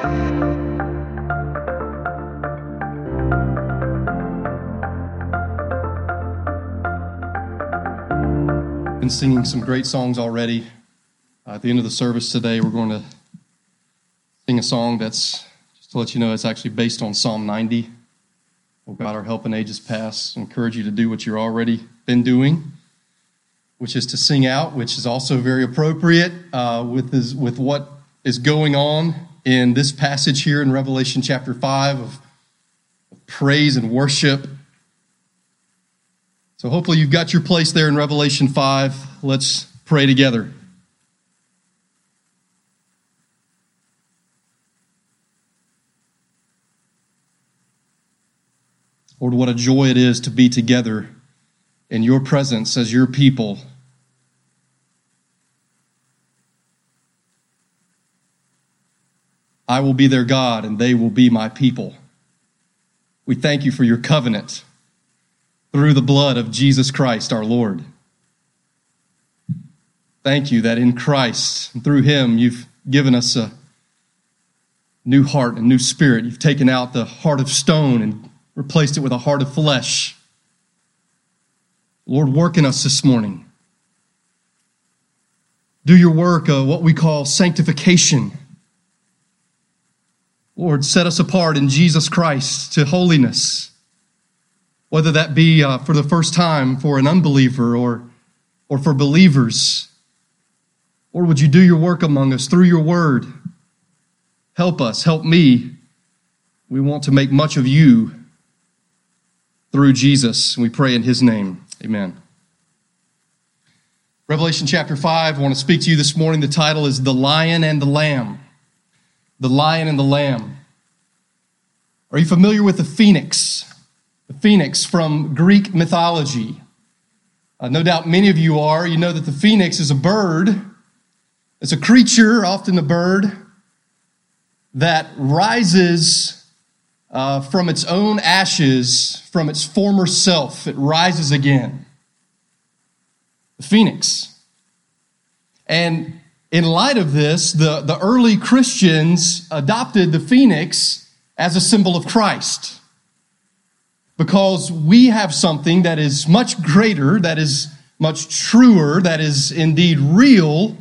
Been singing some great songs already. Uh, at the end of the service today, we're going to sing a song that's, just to let you know, it's actually based on Psalm 90. Oh God, our help in ages past. I encourage you to do what you've already been doing, which is to sing out, which is also very appropriate uh, with, this, with what is going on in this passage here in Revelation chapter 5 of, praise and worship so hopefully you've got your place there in Revelation 5. Let's pray together. Lord, what a joy it is to be together in your presence as your people. I will be their God and they will be my people. We thank you for your covenant through the blood of Jesus Christ our Lord. Thank you that in Christ, and through Him, you've given us a new heart and new spirit. You've taken out the heart of stone and replaced it with a heart of flesh. Lord, work in us this morning. Do your work of what we call sanctification. Lord, set us apart in Jesus Christ to holiness whether that be uh, for the first time for an unbeliever or, or for believers. Or would you do your work among us through your word? Help us, help me. We want to make much of you through Jesus. We pray in his name. Amen. Revelation chapter 5, I want to speak to you this morning. The title is The Lion and the Lamb. The Lion and the Lamb. Are you familiar with the phoenix? the phoenix from Greek mythology. Uh, no doubt many of you are. You know that the phoenix is a bird. It's a creature, often a bird, that rises uh, from its own ashes, from its former self. It rises again. The phoenix. And in light of this, the, the early Christians adopted the phoenix as a symbol of Christ. Because we have something that is much greater, that is much truer, that is indeed real.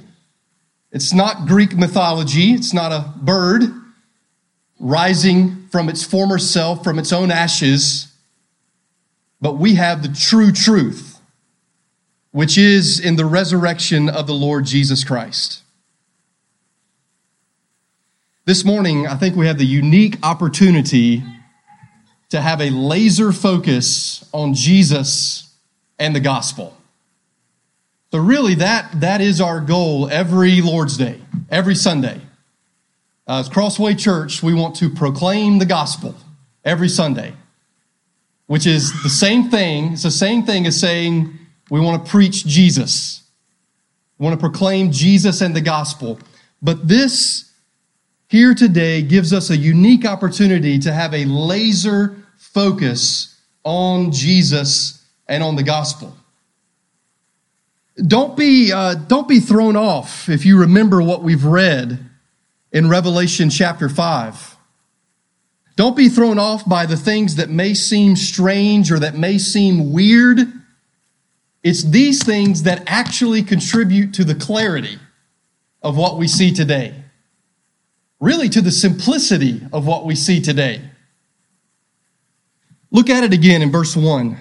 It's not Greek mythology, it's not a bird rising from its former self, from its own ashes, but we have the true truth, which is in the resurrection of the Lord Jesus Christ. This morning, I think we have the unique opportunity to have a laser focus on Jesus and the gospel. So really that, that is our goal every Lord's Day, every Sunday. Uh, as Crossway Church, we want to proclaim the gospel every Sunday, which is the same thing. It's the same thing as saying we want to preach Jesus. We want to proclaim Jesus and the gospel. But this here today gives us a unique opportunity to have a laser focus on Jesus and on the gospel. Don't be, uh, don't be thrown off if you remember what we've read in Revelation chapter 5. Don't be thrown off by the things that may seem strange or that may seem weird. It's these things that actually contribute to the clarity of what we see today really to the simplicity of what we see today. Look at it again in verse 1.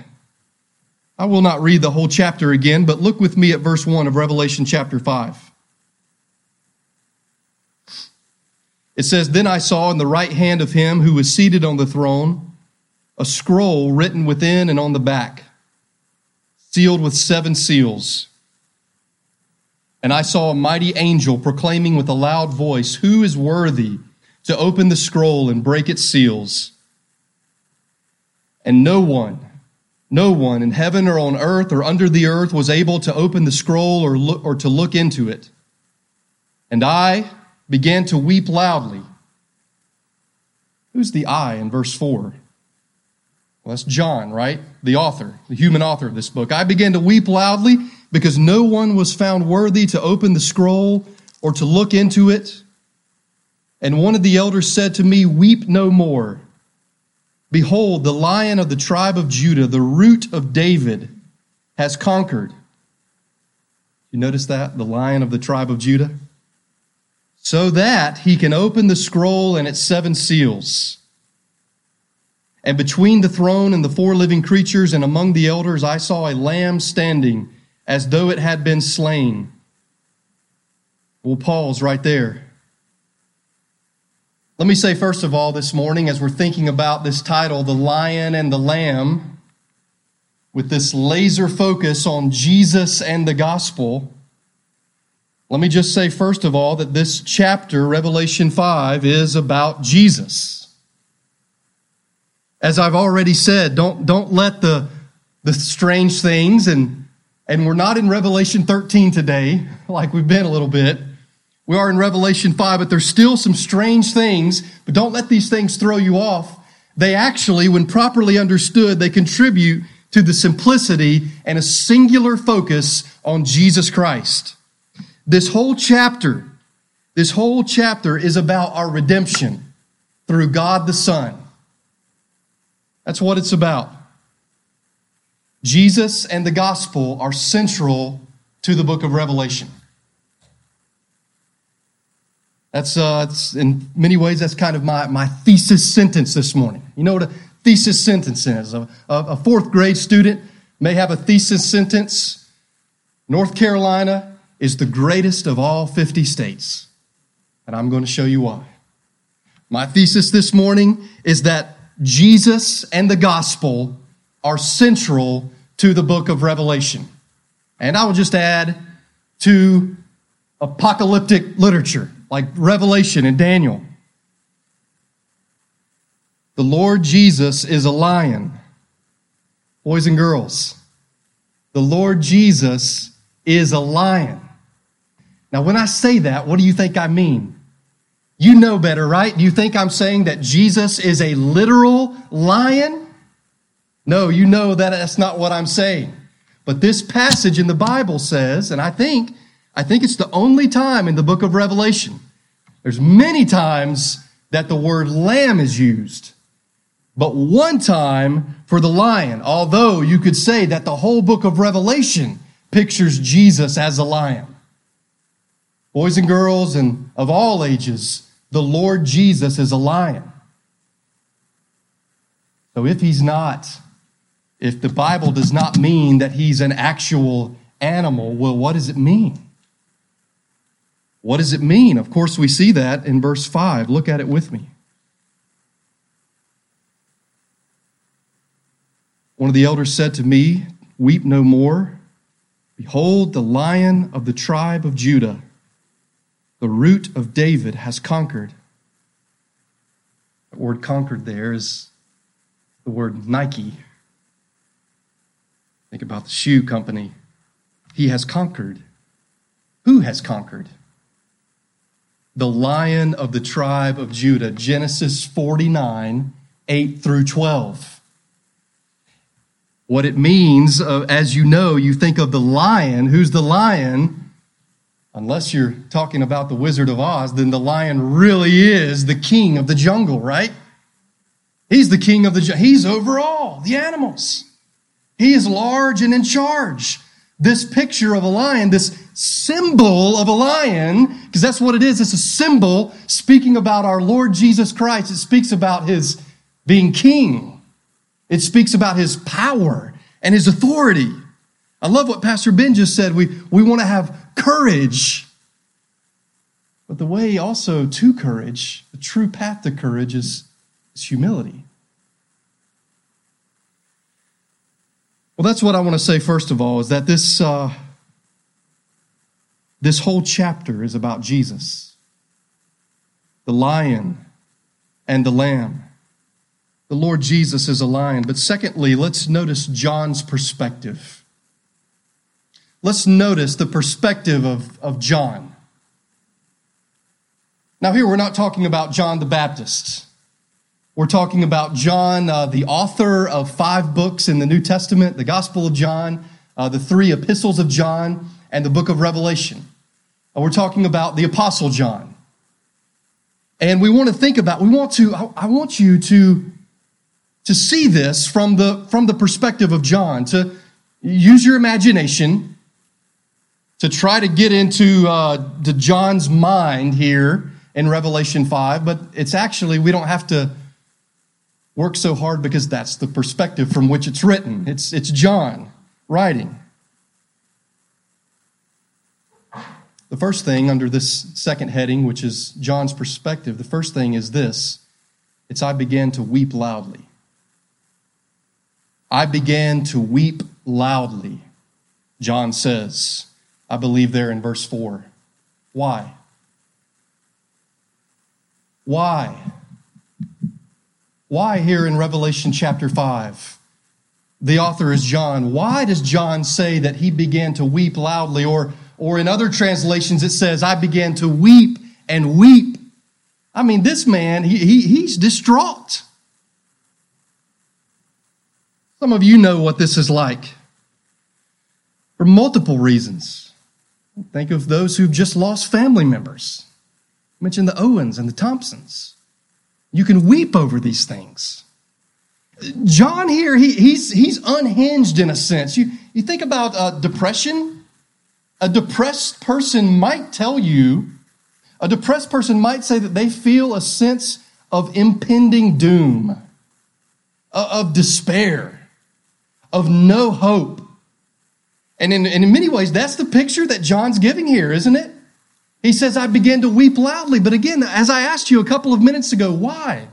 I will not read the whole chapter again, but look with me at verse 1 of Revelation chapter 5. It says, Then I saw in the right hand of him who was seated on the throne a scroll written within and on the back, sealed with seven seals. And I saw a mighty angel proclaiming with a loud voice, Who is worthy to open the scroll and break its seals? And no one, no one in heaven or on earth or under the earth was able to open the scroll or, look, or to look into it. And I began to weep loudly. Who's the I in verse 4? Well, that's John, right? The author, the human author of this book. I began to weep loudly because no one was found worthy to open the scroll or to look into it. And one of the elders said to me, Weep no more. Behold, the lion of the tribe of Judah, the root of David, has conquered. You notice that? The lion of the tribe of Judah? So that he can open the scroll and its seven seals. And between the throne and the four living creatures and among the elders, I saw a lamb standing as though it had been slain. We'll pause right there. Let me say, first of all, this morning, as we're thinking about this title, The Lion and the Lamb, with this laser focus on Jesus and the gospel, let me just say, first of all, that this chapter, Revelation 5, is about Jesus. As I've already said, don't, don't let the, the strange things, and, and we're not in Revelation 13 today, like we've been a little bit. We are in Revelation 5, but there's still some strange things, but don't let these things throw you off. They actually, when properly understood, they contribute to the simplicity and a singular focus on Jesus Christ. This whole chapter, this whole chapter is about our redemption through God the Son. That's what it's about. Jesus and the gospel are central to the book of Revelation. That's, uh, in many ways, that's kind of my, my thesis sentence this morning. You know what a thesis sentence is? A, a fourth grade student may have a thesis sentence. North Carolina is the greatest of all 50 states. And I'm going to show you why. My thesis this morning is that Jesus and the gospel are central to the book of Revelation. And I will just add to apocalyptic literature like Revelation and Daniel. The Lord Jesus is a lion. Boys and girls, the Lord Jesus is a lion. Now, when I say that, what do you think I mean? You know better, right? Do you think I'm saying that Jesus is a literal lion? No, you know that that's not what I'm saying. But this passage in the Bible says, and I think I think it's the only time in the book of Revelation. There's many times that the word lamb is used, but one time for the lion, although you could say that the whole book of Revelation pictures Jesus as a lion. Boys and girls, and of all ages, the Lord Jesus is a lion. So if he's not, if the Bible does not mean that he's an actual animal, well, what does it mean? What does it mean? Of course, we see that in verse 5. Look at it with me. One of the elders said to me, Weep no more. Behold, the lion of the tribe of Judah, the root of David, has conquered. The word conquered there is the word Nike. Think about the shoe company. He has conquered. Who has conquered? the lion of the tribe of Judah. Genesis 49, 8 through 12. What it means, uh, as you know, you think of the lion. Who's the lion? Unless you're talking about the Wizard of Oz, then the lion really is the king of the jungle, right? He's the king of the jungle. He's over all the animals. He is large and in charge this picture of a lion, this symbol of a lion, because that's what it is. It's a symbol speaking about our Lord Jesus Christ. It speaks about his being king. It speaks about his power and his authority. I love what Pastor Ben just said. We, we want to have courage. But the way also to courage, the true path to courage is, is humility. Well, that's what I want to say first of all is that this, uh, this whole chapter is about Jesus, the lion and the lamb. The Lord Jesus is a lion. But secondly, let's notice John's perspective. Let's notice the perspective of, of John. Now, here we're not talking about John the Baptist. We're talking about John, uh, the author of five books in the New Testament the Gospel of John, uh, the three epistles of John, and the book of Revelation. Uh, we're talking about the Apostle John. And we want to think about, we want to, I, I want you to, to see this from the, from the perspective of John, to use your imagination to try to get into uh, to John's mind here in Revelation 5, but it's actually, we don't have to work so hard because that's the perspective from which it's written. It's, it's John writing. The first thing under this second heading, which is John's perspective, the first thing is this it's I began to weep loudly. I began to weep loudly, John says. I believe there in verse 4. Why? Why? Why here in Revelation chapter 5? The author is John. Why does John say that he began to weep loudly? Or, or in other translations, it says, I began to weep and weep. I mean, this man, he, he, he's distraught. Some of you know what this is like for multiple reasons. Think of those who've just lost family members. Mention the Owens and the Thompsons. You can weep over these things. John here, he, he's, he's unhinged in a sense. You, you think about uh, depression. A depressed person might tell you, a depressed person might say that they feel a sense of impending doom, of despair, of no hope. And in, and in many ways, that's the picture that John's giving here, isn't it? He says, I began to weep loudly. But again, as I asked you a couple of minutes ago, why?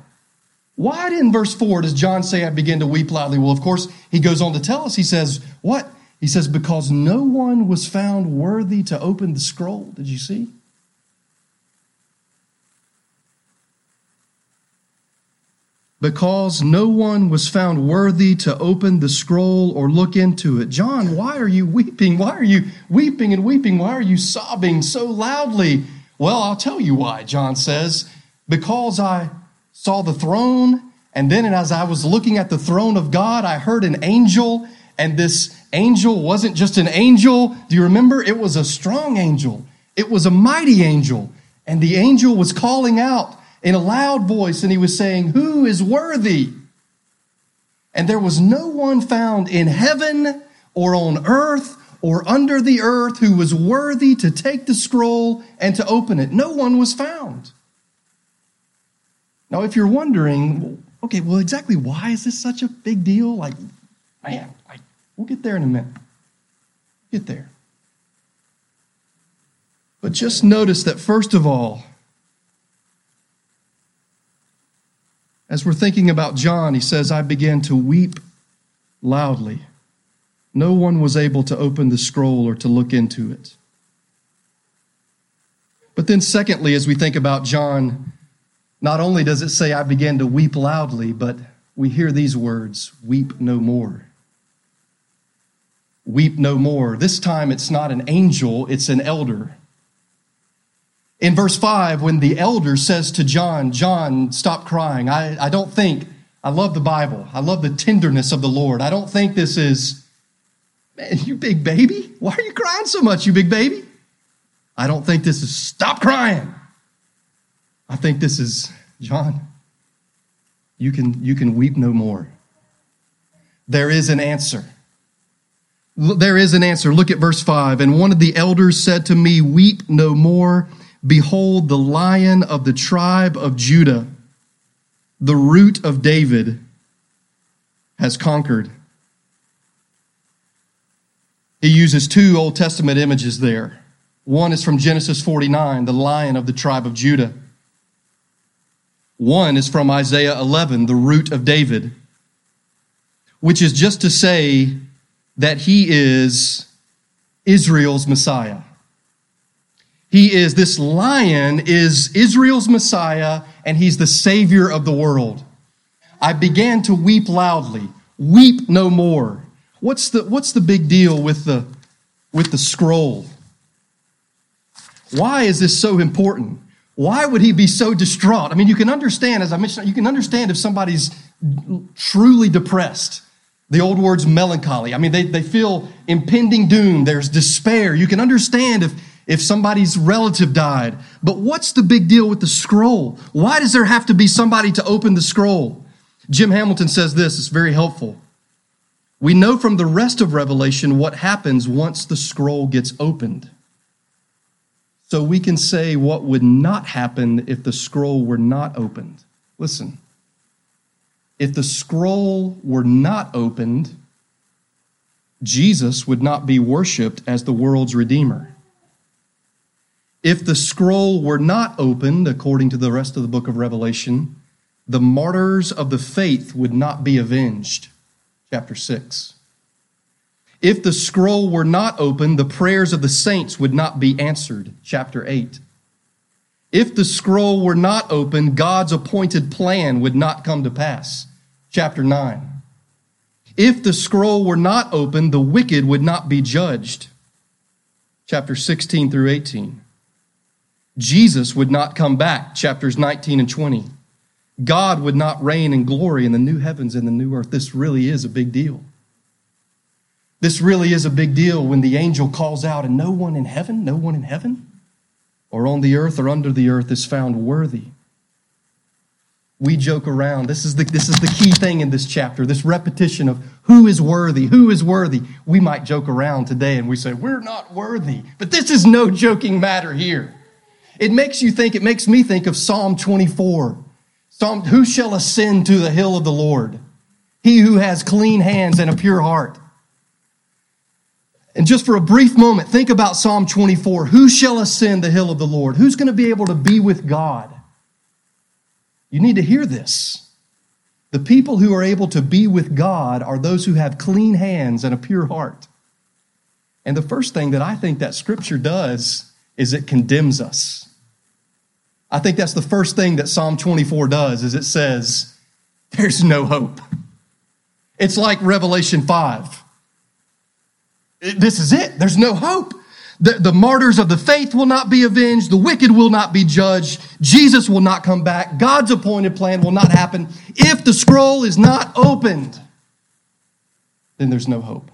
Why in verse 4 does John say, I began to weep loudly? Well, of course, he goes on to tell us, he says, What? He says, Because no one was found worthy to open the scroll. Did you see? Because no one was found worthy to open the scroll or look into it. John, why are you weeping? Why are you weeping and weeping? Why are you sobbing so loudly? Well, I'll tell you why, John says. Because I saw the throne, and then as I was looking at the throne of God, I heard an angel, and this angel wasn't just an angel. Do you remember? It was a strong angel, it was a mighty angel, and the angel was calling out in a loud voice, and he was saying, Who is worthy? And there was no one found in heaven or on earth or under the earth who was worthy to take the scroll and to open it. No one was found. Now, if you're wondering, okay, well, exactly why is this such a big deal? Like, man, like, we'll get there in a minute. Get there. But just notice that, first of all, As we're thinking about John, he says, I began to weep loudly. No one was able to open the scroll or to look into it. But then, secondly, as we think about John, not only does it say, I began to weep loudly, but we hear these words weep no more. Weep no more. This time it's not an angel, it's an elder. In verse 5, when the elder says to John, John, stop crying, I, I don't think, I love the Bible. I love the tenderness of the Lord. I don't think this is, man, you big baby. Why are you crying so much, you big baby? I don't think this is, stop crying. I think this is, John, you can, you can weep no more. There is an answer. There is an answer. Look at verse 5. And one of the elders said to me, Weep no more. Behold, the lion of the tribe of Judah, the root of David, has conquered. He uses two Old Testament images there. One is from Genesis 49, the lion of the tribe of Judah. One is from Isaiah 11, the root of David, which is just to say that he is Israel's Messiah. He is, this lion is Israel's Messiah, and he's the Savior of the world. I began to weep loudly. Weep no more. What's the, what's the big deal with the, with the scroll? Why is this so important? Why would he be so distraught? I mean, you can understand, as I mentioned, you can understand if somebody's truly depressed. The old words melancholy. I mean, they, they feel impending doom. There's despair. You can understand if, if somebody's relative died. But what's the big deal with the scroll? Why does there have to be somebody to open the scroll? Jim Hamilton says this, it's very helpful. We know from the rest of Revelation what happens once the scroll gets opened. So we can say what would not happen if the scroll were not opened. Listen, if the scroll were not opened, Jesus would not be worshiped as the world's Redeemer. If the scroll were not opened, according to the rest of the book of Revelation, the martyrs of the faith would not be avenged. Chapter 6. If the scroll were not opened, the prayers of the saints would not be answered. Chapter 8. If the scroll were not opened, God's appointed plan would not come to pass. Chapter 9. If the scroll were not opened, the wicked would not be judged. Chapter 16 through 18. Jesus would not come back, chapters 19 and 20. God would not reign in glory in the new heavens and the new earth. This really is a big deal. This really is a big deal when the angel calls out, and no one in heaven, no one in heaven, or on the earth or under the earth is found worthy. We joke around. This is the, this is the key thing in this chapter this repetition of who is worthy, who is worthy. We might joke around today and we say, We're not worthy. But this is no joking matter here. It makes you think, it makes me think of Psalm 24. Psalm, who shall ascend to the hill of the Lord? He who has clean hands and a pure heart. And just for a brief moment, think about Psalm 24. Who shall ascend the hill of the Lord? Who's going to be able to be with God? You need to hear this. The people who are able to be with God are those who have clean hands and a pure heart. And the first thing that I think that scripture does is it condemns us. I think that's the first thing that Psalm 24 does is it says there's no hope. It's like Revelation 5. This is it. There's no hope. The, the martyrs of the faith will not be avenged. The wicked will not be judged. Jesus will not come back. God's appointed plan will not happen. If the scroll is not opened, then there's no hope.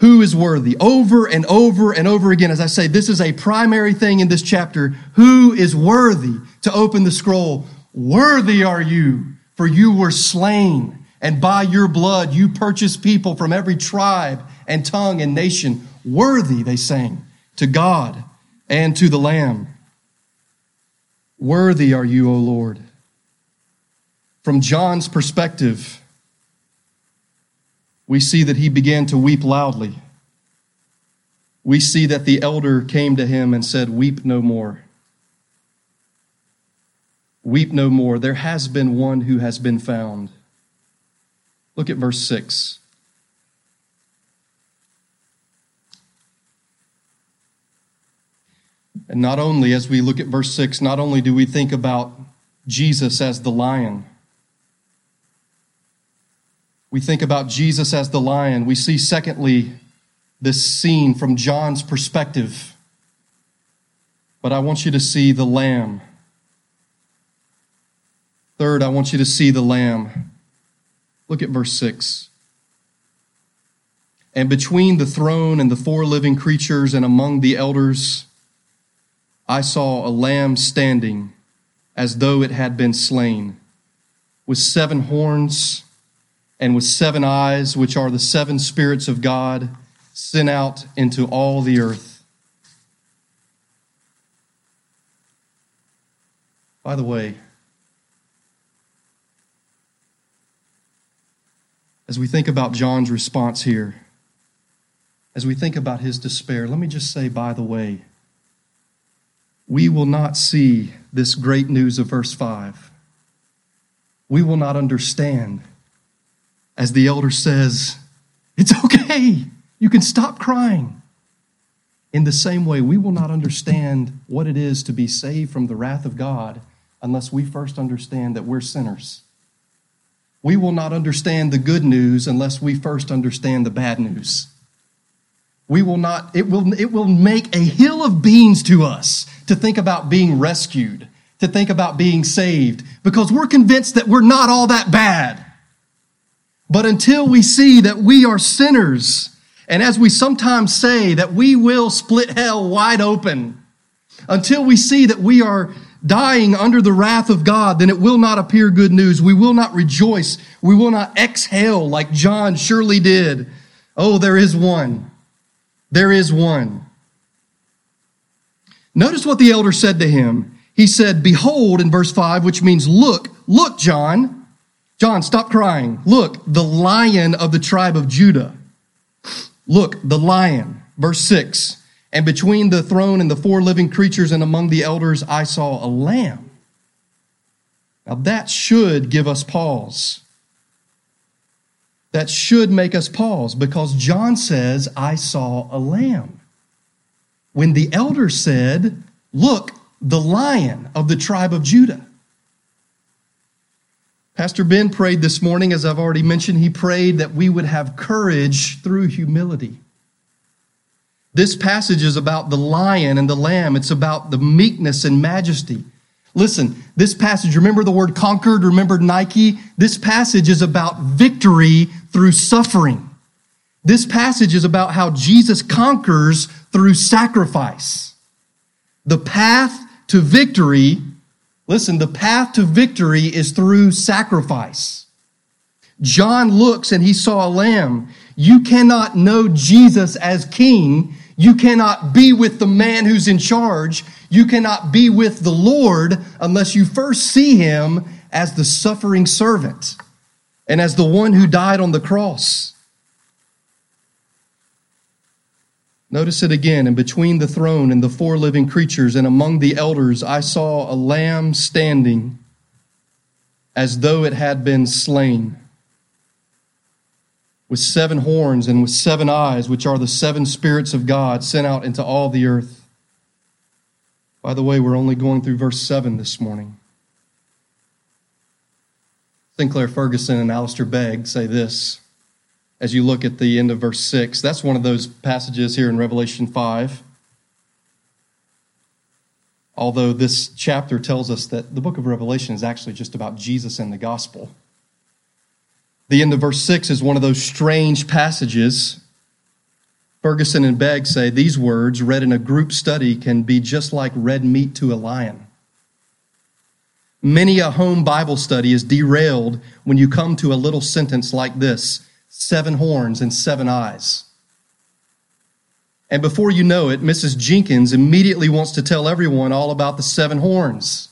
Who is worthy? Over and over and over again, as I say, this is a primary thing in this chapter. Who is worthy to open the scroll? Worthy are you, for you were slain, and by your blood you purchased people from every tribe and tongue and nation. Worthy, they sang, to God and to the Lamb. Worthy are you, O Lord. From John's perspective, we see that he began to weep loudly. We see that the elder came to him and said, Weep no more. Weep no more. There has been one who has been found. Look at verse 6. And not only, as we look at verse 6, not only do we think about Jesus as the lion, we think about Jesus as the lion. We see, secondly, this scene from John's perspective. But I want you to see the lamb. Third, I want you to see the lamb. Look at verse 6. And between the throne and the four living creatures and among the elders, I saw a lamb standing as though it had been slain, with seven horns and with seven eyes, which are the seven spirits of God sent out into all the earth. By the way, as we think about John's response here, as we think about his despair, let me just say, by the way, we will not see this great news of verse 5. We will not understand as the elder says, It's okay. You can stop crying. In the same way, we will not understand what it is to be saved from the wrath of God unless we first understand that we're sinners. We will not understand the good news unless we first understand the bad news. We will not, it will, it will make a hill of beans to us to think about being rescued, to think about being saved, because we're convinced that we're not all that bad. But until we see that we are sinners And as we sometimes say, that we will split hell wide open until we see that we are dying under the wrath of God, then it will not appear good news. We will not rejoice. We will not exhale like John surely did. Oh, there is one. There is one. Notice what the elder said to him. He said, Behold, in verse 5, which means look, look, John. John, stop crying. Look, the lion of the tribe of Judah. Look, the lion. Verse 6 And between the throne and the four living creatures and among the elders, I saw a lamb. Now that should give us pause. That should make us pause because John says, I saw a lamb. When the elder said, Look, the lion of the tribe of Judah. Pastor Ben prayed this morning, as I've already mentioned, he prayed that we would have courage through humility. This passage is about the lion and the lamb. It's about the meekness and majesty. Listen, this passage, remember the word conquered, remember Nike? This passage is about victory through suffering. This passage is about how Jesus conquers through sacrifice. The path to victory Listen, the path to victory is through sacrifice. John looks and he saw a lamb. You cannot know Jesus as king. You cannot be with the man who's in charge. You cannot be with the Lord unless you first see him as the suffering servant and as the one who died on the cross. Notice it again. And between the throne and the four living creatures and among the elders, I saw a lamb standing as though it had been slain, with seven horns and with seven eyes, which are the seven spirits of God sent out into all the earth. By the way, we're only going through verse 7 this morning. Sinclair Ferguson and Alistair Begg say this as you look at the end of verse 6. That's one of those passages here in Revelation 5. Although this chapter tells us that the book of Revelation is actually just about Jesus and the gospel. The end of verse 6 is one of those strange passages. Ferguson and Begg say these words, read in a group study, can be just like red meat to a lion. Many a home Bible study is derailed when you come to a little sentence like this seven horns and seven eyes. And before you know it, Mrs. Jenkins immediately wants to tell everyone all about the seven horns.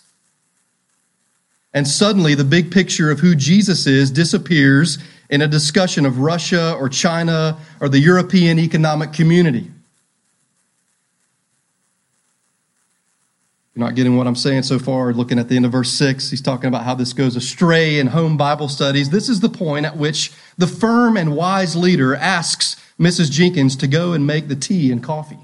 And suddenly, the big picture of who Jesus is disappears in a discussion of Russia or China or the European Economic Community. You're not getting what I'm saying so far. Looking at the end of verse 6, he's talking about how this goes astray in home Bible studies. This is the point at which the firm and wise leader asks Mrs. Jenkins to go and make the tea and coffee.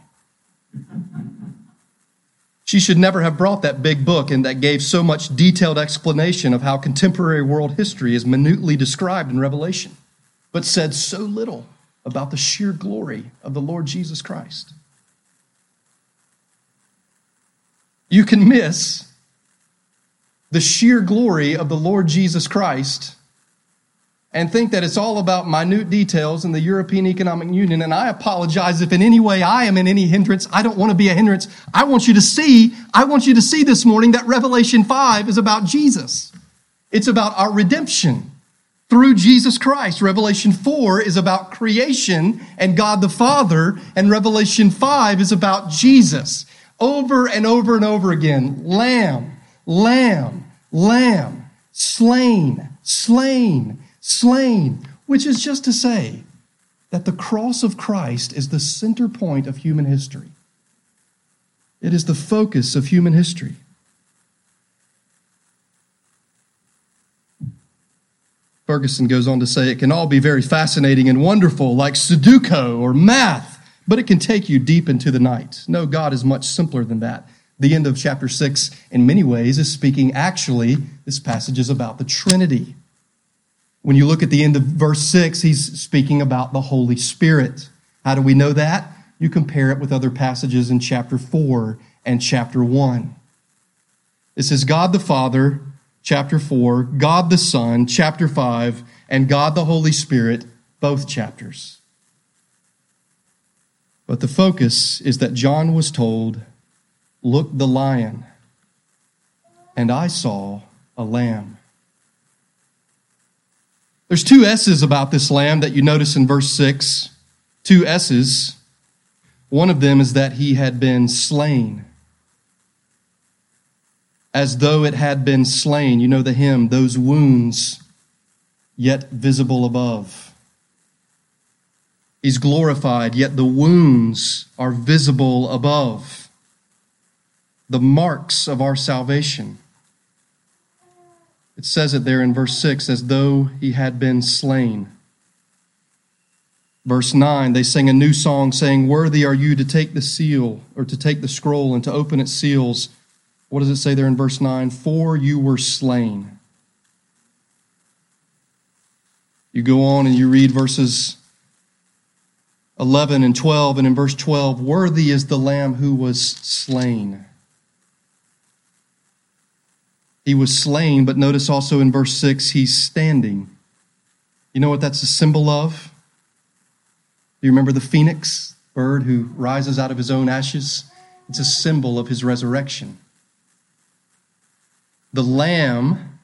She should never have brought that big book and that gave so much detailed explanation of how contemporary world history is minutely described in Revelation, but said so little about the sheer glory of the Lord Jesus Christ. You can miss the sheer glory of the Lord Jesus Christ and think that it's all about minute details in the European Economic Union. And I apologize if in any way I am in any hindrance. I don't want to be a hindrance. I want you to see, I want you to see this morning that Revelation 5 is about Jesus. It's about our redemption through Jesus Christ. Revelation 4 is about creation and God the Father, and Revelation 5 is about Jesus over and over and over again lamb, lamb, lamb, slain, slain, slain, which is just to say that the cross of Christ is the center point of human history. It is the focus of human history. Ferguson goes on to say it can all be very fascinating and wonderful, like Sudoku or math but it can take you deep into the night. No, God is much simpler than that. The end of chapter 6, in many ways, is speaking actually, this passage is about the Trinity. When you look at the end of verse 6, he's speaking about the Holy Spirit. How do we know that? You compare it with other passages in chapter 4 and chapter 1. This is God the Father, chapter 4, God the Son, chapter 5, and God the Holy Spirit, both chapters. But the focus is that John was told, Look, the lion, and I saw a lamb. There's two S's about this lamb that you notice in verse 6. Two S's. One of them is that he had been slain. As though it had been slain. You know the hymn, those wounds yet visible above. He's glorified, yet the wounds are visible above. The marks of our salvation. It says it there in verse 6 as though he had been slain. Verse 9, they sing a new song saying, Worthy are you to take the seal or to take the scroll and to open its seals. What does it say there in verse 9? For you were slain. You go on and you read verses 11 and 12, and in verse 12, Worthy is the Lamb who was slain. He was slain, but notice also in verse 6, he's standing. You know what that's a symbol of? Do you remember the phoenix bird who rises out of his own ashes? It's a symbol of his resurrection. The lamb,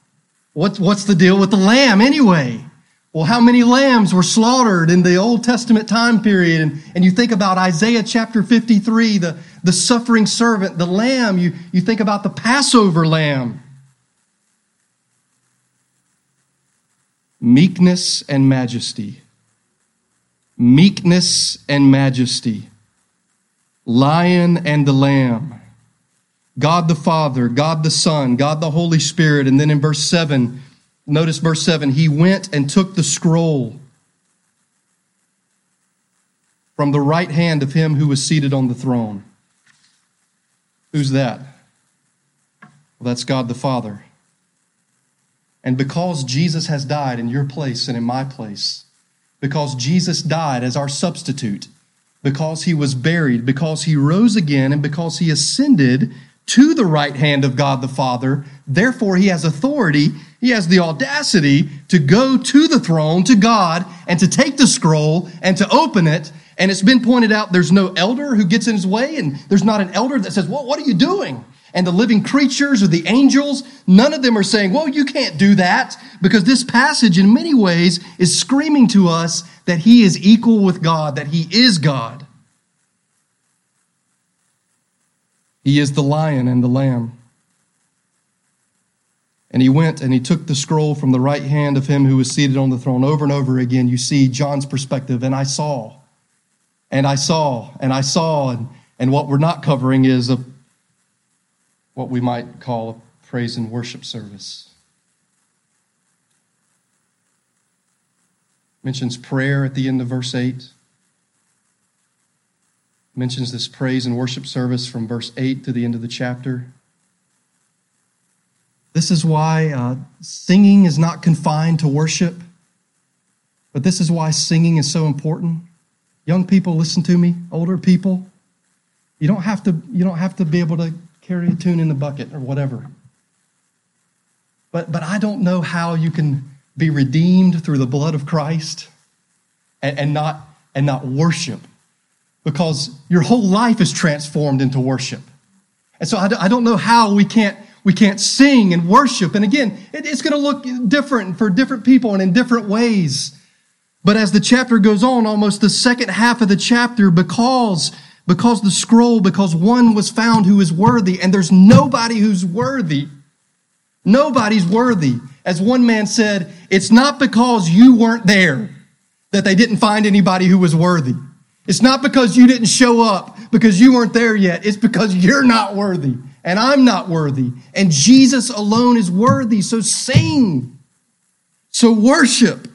what, what's the deal with the lamb anyway? Well, how many lambs were slaughtered in the Old Testament time period? And, and you think about Isaiah chapter 53, the, the suffering servant, the lamb. You, you think about the Passover lamb. meekness and majesty. Meekness and majesty. Lion and the Lamb. God the Father, God the Son, God the Holy Spirit. And then in verse 7, notice verse 7, he went and took the scroll from the right hand of him who was seated on the throne. Who's that? Well, that's God the Father. And because Jesus has died in your place and in my place, because Jesus died as our substitute, because he was buried, because he rose again, and because he ascended to the right hand of God the Father, therefore he has authority, he has the audacity to go to the throne, to God, and to take the scroll and to open it. And it's been pointed out there's no elder who gets in his way, and there's not an elder that says, Well, what are you doing? and the living creatures or the angels, none of them are saying, well, you can't do that because this passage in many ways is screaming to us that he is equal with God, that he is God. He is the lion and the lamb. And he went and he took the scroll from the right hand of him who was seated on the throne. Over and over again, you see John's perspective. And I saw, and I saw, and I saw. And, and what we're not covering is a what we might call a praise and worship service. Mentions prayer at the end of verse 8. Mentions this praise and worship service from verse 8 to the end of the chapter. This is why uh, singing is not confined to worship, but this is why singing is so important. Young people, listen to me. Older people, you don't have to, you don't have to be able to carry a tune in the bucket or whatever. But, but I don't know how you can be redeemed through the blood of Christ and, and, not, and not worship because your whole life is transformed into worship. And so I, I don't know how we can't, we can't sing and worship. And again, it, it's going to look different for different people and in different ways. But as the chapter goes on, almost the second half of the chapter, because because the scroll, because one was found who is worthy, and there's nobody who's worthy. Nobody's worthy. As one man said, it's not because you weren't there that they didn't find anybody who was worthy. It's not because you didn't show up because you weren't there yet. It's because you're not worthy and I'm not worthy. And Jesus alone is worthy. So sing. So worship.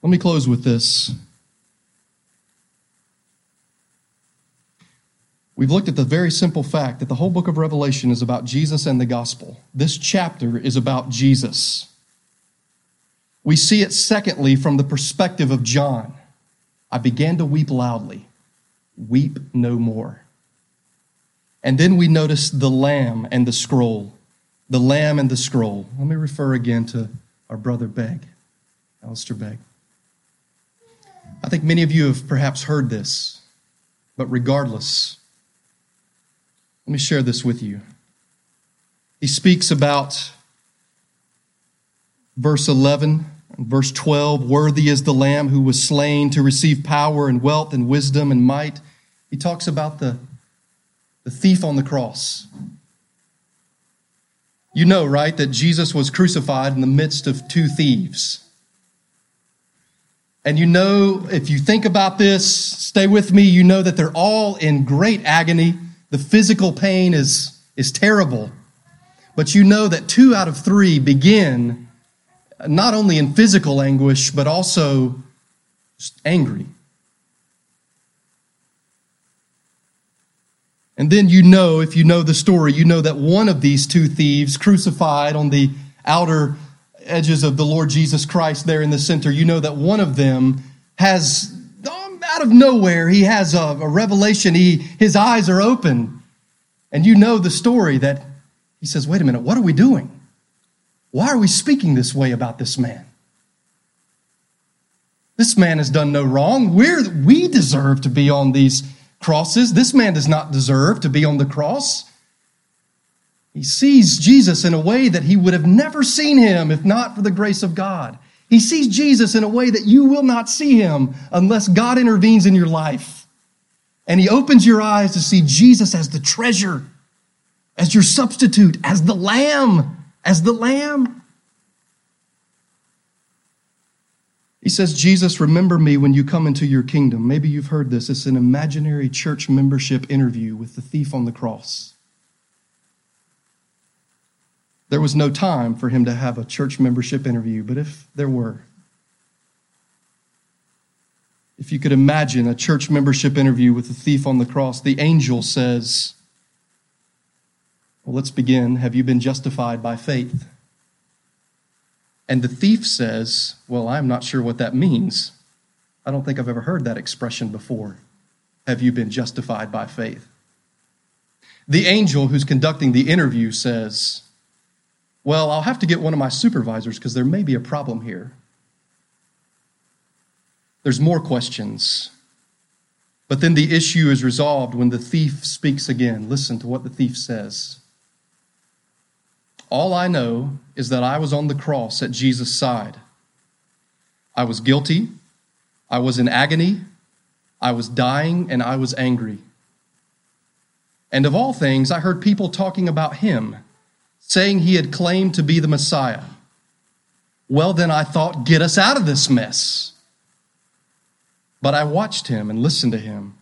Let me close with this. We've looked at the very simple fact that the whole book of Revelation is about Jesus and the gospel. This chapter is about Jesus. We see it, secondly, from the perspective of John. I began to weep loudly. Weep no more. And then we notice the lamb and the scroll. The lamb and the scroll. Let me refer again to our brother Begg. Alistair Begg. I think many of you have perhaps heard this, but regardless, let me share this with you. He speaks about verse 11 and verse 12 Worthy is the Lamb who was slain to receive power and wealth and wisdom and might. He talks about the, the thief on the cross. You know, right, that Jesus was crucified in the midst of two thieves. And you know, if you think about this, stay with me, you know that they're all in great agony. The physical pain is, is terrible. But you know that two out of three begin not only in physical anguish, but also angry. And then you know, if you know the story, you know that one of these two thieves crucified on the outer edges of the Lord Jesus Christ there in the center, you know that one of them has, um, out of nowhere, he has a, a revelation. He, his eyes are open. And you know the story that he says, wait a minute, what are we doing? Why are we speaking this way about this man? This man has done no wrong. We're, we deserve to be on these crosses. This man does not deserve to be on the cross. He sees Jesus in a way that he would have never seen him if not for the grace of God. He sees Jesus in a way that you will not see him unless God intervenes in your life. And he opens your eyes to see Jesus as the treasure as your substitute, as the lamb, as the lamb. He says, Jesus, remember me when you come into your kingdom. Maybe you've heard this. It's an imaginary church membership interview with the thief on the cross. There was no time for him to have a church membership interview, but if there were, if you could imagine a church membership interview with the thief on the cross, the angel says, well, let's begin. Have you been justified by faith? And the thief says, Well, I'm not sure what that means. I don't think I've ever heard that expression before. Have you been justified by faith? The angel who's conducting the interview says, Well, I'll have to get one of my supervisors because there may be a problem here. There's more questions. But then the issue is resolved when the thief speaks again. Listen to what the thief says. All I know is that I was on the cross at Jesus' side. I was guilty, I was in agony, I was dying, and I was angry. And of all things, I heard people talking about him, saying he had claimed to be the Messiah. Well, then I thought, get us out of this mess. But I watched him and listened to him.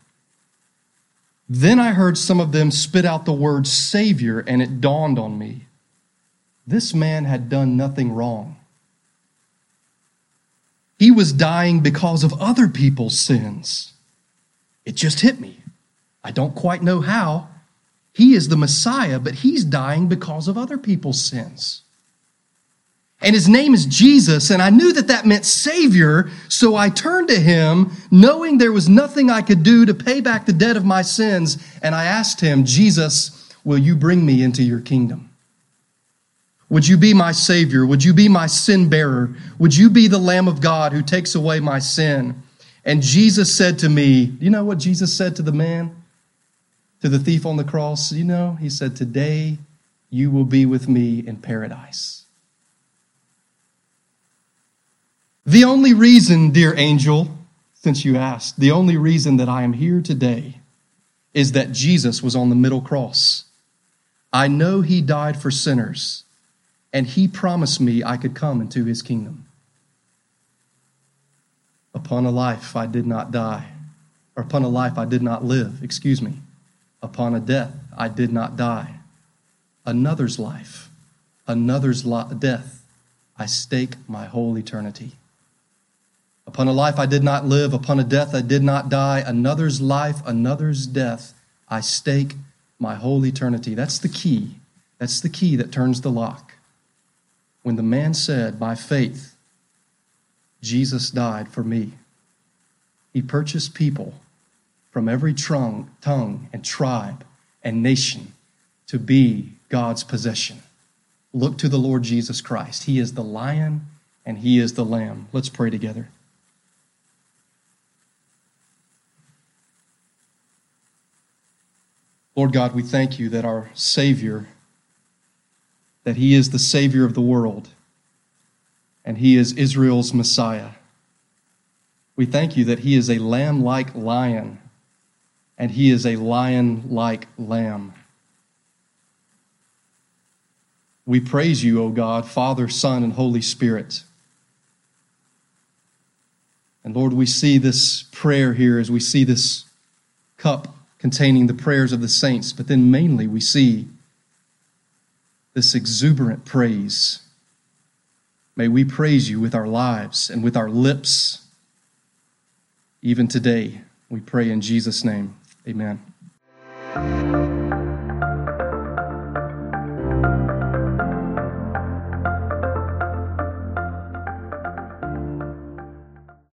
Then I heard some of them spit out the word Savior, and it dawned on me. This man had done nothing wrong. He was dying because of other people's sins. It just hit me. I don't quite know how. He is the Messiah, but he's dying because of other people's sins. And his name is Jesus, and I knew that that meant Savior, so I turned to him, knowing there was nothing I could do to pay back the debt of my sins, and I asked him, Jesus, will you bring me into your kingdom? Would you be my Savior? Would you be my sin bearer? Would you be the Lamb of God who takes away my sin? And Jesus said to me, "Do You know what Jesus said to the man, to the thief on the cross? You know, he said, Today you will be with me in paradise. The only reason, dear angel, since you asked, the only reason that I am here today is that Jesus was on the middle cross. I know he died for sinners and he promised me I could come into his kingdom. Upon a life I did not die, or upon a life I did not live, excuse me. Upon a death I did not die. Another's life, another's death, I stake my whole eternity. Upon a life I did not live, upon a death I did not die, another's life, another's death, I stake my whole eternity. That's the key. That's the key that turns the lock when the man said, By faith, Jesus died for me. He purchased people from every tongue, tongue and tribe and nation to be God's possession. Look to the Lord Jesus Christ. He is the lion and he is the Lamb. Let's pray together. Lord God, we thank you that our Savior, that he is the Savior of the world, and he is Israel's Messiah. We thank you that he is a lamb like lion, and he is a lion like lamb. We praise you, O God, Father, Son, and Holy Spirit. And Lord, we see this prayer here as we see this cup containing the prayers of the saints, but then mainly we see this exuberant praise. May we praise you with our lives and with our lips, even today. We pray in Jesus' name. Amen.